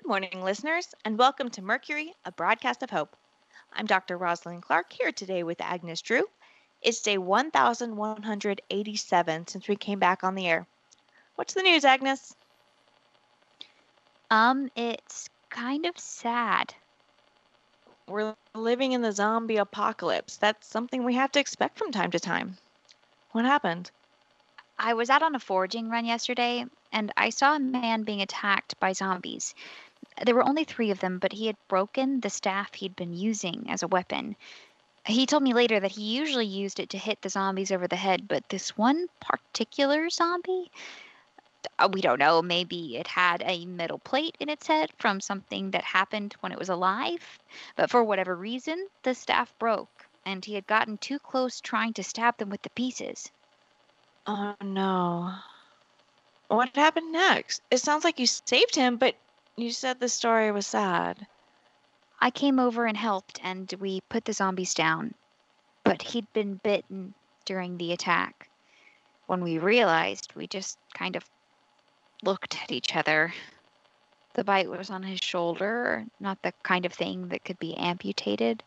Good morning, listeners, and welcome to Mercury, a broadcast of hope. I'm Dr. Rosalind Clark here today with Agnes Drew. It's day 1187 since we came back on the air. What's the news, Agnes? Um, it's kind of sad. We're living in the zombie apocalypse. That's something we have to expect from time to time. What happened? I was out on a foraging run yesterday, and I saw a man being attacked by zombies. There were only three of them, but he had broken the staff he'd been using as a weapon. He told me later that he usually used it to hit the zombies over the head, but this one particular zombie, uh, we don't know, maybe it had a metal plate in its head from something that happened when it was alive, but for whatever reason, the staff broke, and he had gotten too close trying to stab them with the pieces. Oh no. What happened next? It sounds like you saved him, but you said the story was sad. I came over and helped, and we put the zombies down. But he'd been bitten during the attack. When we realized, we just kind of looked at each other. The bite was on his shoulder, not the kind of thing that could be amputated,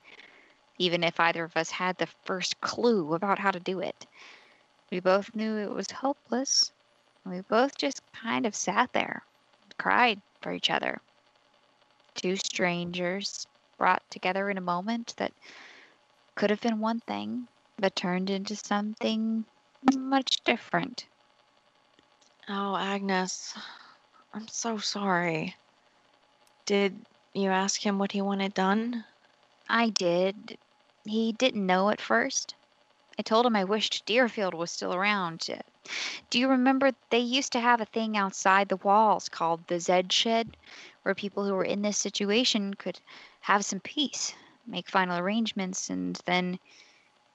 even if either of us had the first clue about how to do it. We both knew it was hopeless. We both just kind of sat there, cried for each other. Two strangers brought together in a moment that could have been one thing, but turned into something much different. Oh, Agnes, I'm so sorry. Did you ask him what he wanted done? I did. He didn't know at first. I told him I wished Deerfield was still around. Do you remember they used to have a thing outside the walls called the Zed Shed, where people who were in this situation could have some peace, make final arrangements, and then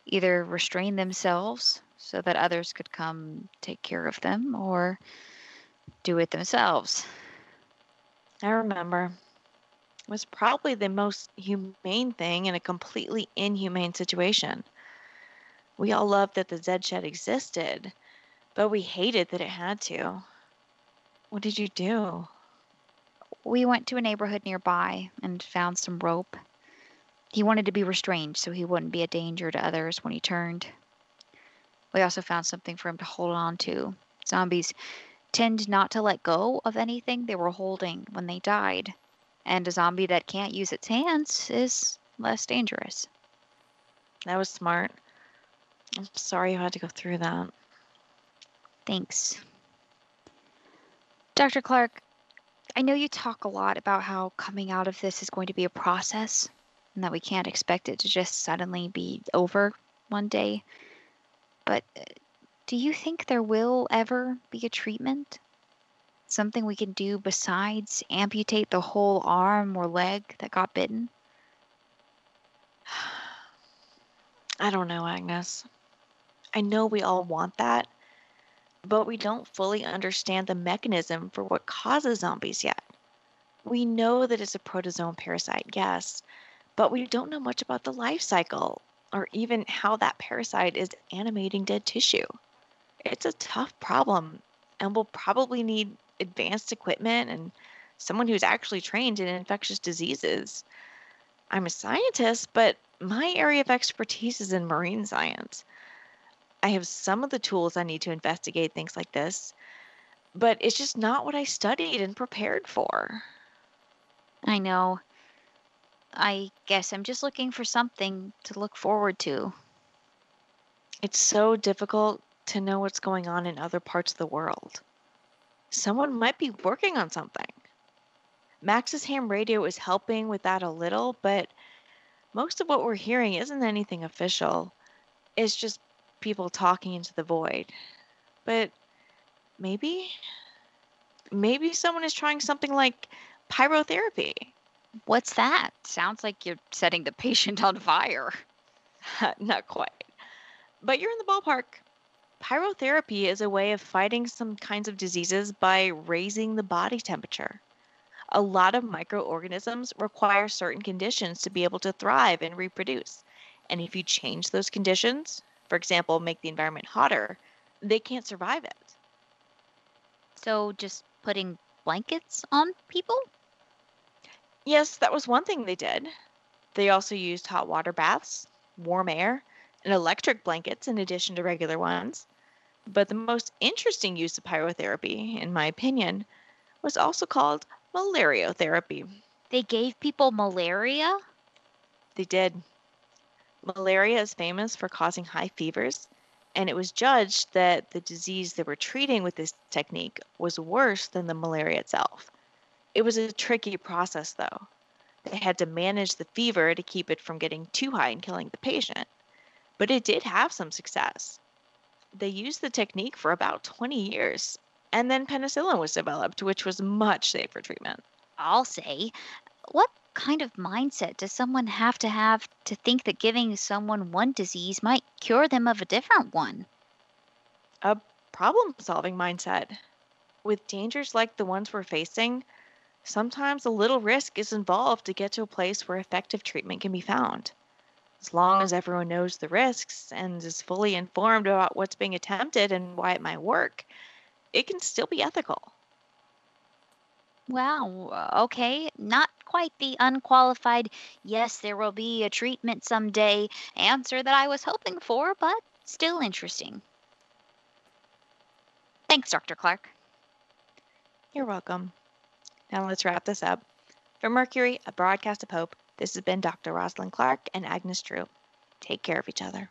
either restrain themselves so that others could come take care of them or do it themselves. I remember. It was probably the most humane thing in a completely inhumane situation. We all loved that the Zed Shed existed, but we hated that it had to. What did you do? We went to a neighborhood nearby and found some rope. He wanted to be restrained so he wouldn't be a danger to others when he turned. We also found something for him to hold on to. Zombies tend not to let go of anything they were holding when they died, and a zombie that can't use its hands is less dangerous. That was smart. I'm sorry you had to go through that. Thanks. Dr. Clark, I know you talk a lot about how coming out of this is going to be a process and that we can't expect it to just suddenly be over one day. But uh, do you think there will ever be a treatment? Something we can do besides amputate the whole arm or leg that got bitten? I don't know, Agnes. I know we all want that, but we don't fully understand the mechanism for what causes zombies yet. We know that it's a protozoan parasite, yes, but we don't know much about the life cycle or even how that parasite is animating dead tissue. It's a tough problem, and we'll probably need advanced equipment and someone who's actually trained in infectious diseases. I'm a scientist, but my area of expertise is in marine science. I have some of the tools I need to investigate things like this, but it's just not what I studied and prepared for. I know. I guess I'm just looking for something to look forward to. It's so difficult to know what's going on in other parts of the world. Someone might be working on something. Max's ham radio is helping with that a little, but most of what we're hearing isn't anything official. It's just people talking into the void. But maybe, maybe someone is trying something like pyrotherapy. What's that? Sounds like you're setting the patient on fire. Not quite. But you're in the ballpark. Pyrotherapy is a way of fighting some kinds of diseases by raising the body temperature. A lot of microorganisms require certain conditions to be able to thrive and reproduce. And if you change those conditions, for example, make the environment hotter, they can't survive it. So just putting blankets on people? Yes, that was one thing they did. They also used hot water baths, warm air, and electric blankets in addition to regular ones. But the most interesting use of pyrotherapy, in my opinion, was also called malariotherapy. They gave people malaria? They did. Malaria is famous for causing high fevers, and it was judged that the disease they were treating with this technique was worse than the malaria itself. It was a tricky process, though. They had to manage the fever to keep it from getting too high and killing the patient. But it did have some success. They used the technique for about 20 years, and then penicillin was developed, which was much safer treatment. I'll say. What kind of mindset does someone have to have to think that giving someone one disease might cure them of a different one? A problem solving mindset. With dangers like the ones we're facing, sometimes a little risk is involved to get to a place where effective treatment can be found. As long as everyone knows the risks and is fully informed about what's being attempted and why it might work, it can still be ethical. Wow, uh, okay. Not quite the unqualified, yes, there will be a treatment someday answer that I was hoping for, but still interesting. Thanks, Dr. Clark. You're welcome. Now let's wrap this up. For Mercury, a broadcast of hope, this has been Dr. Rosalind Clark and Agnes Drew. Take care of each other.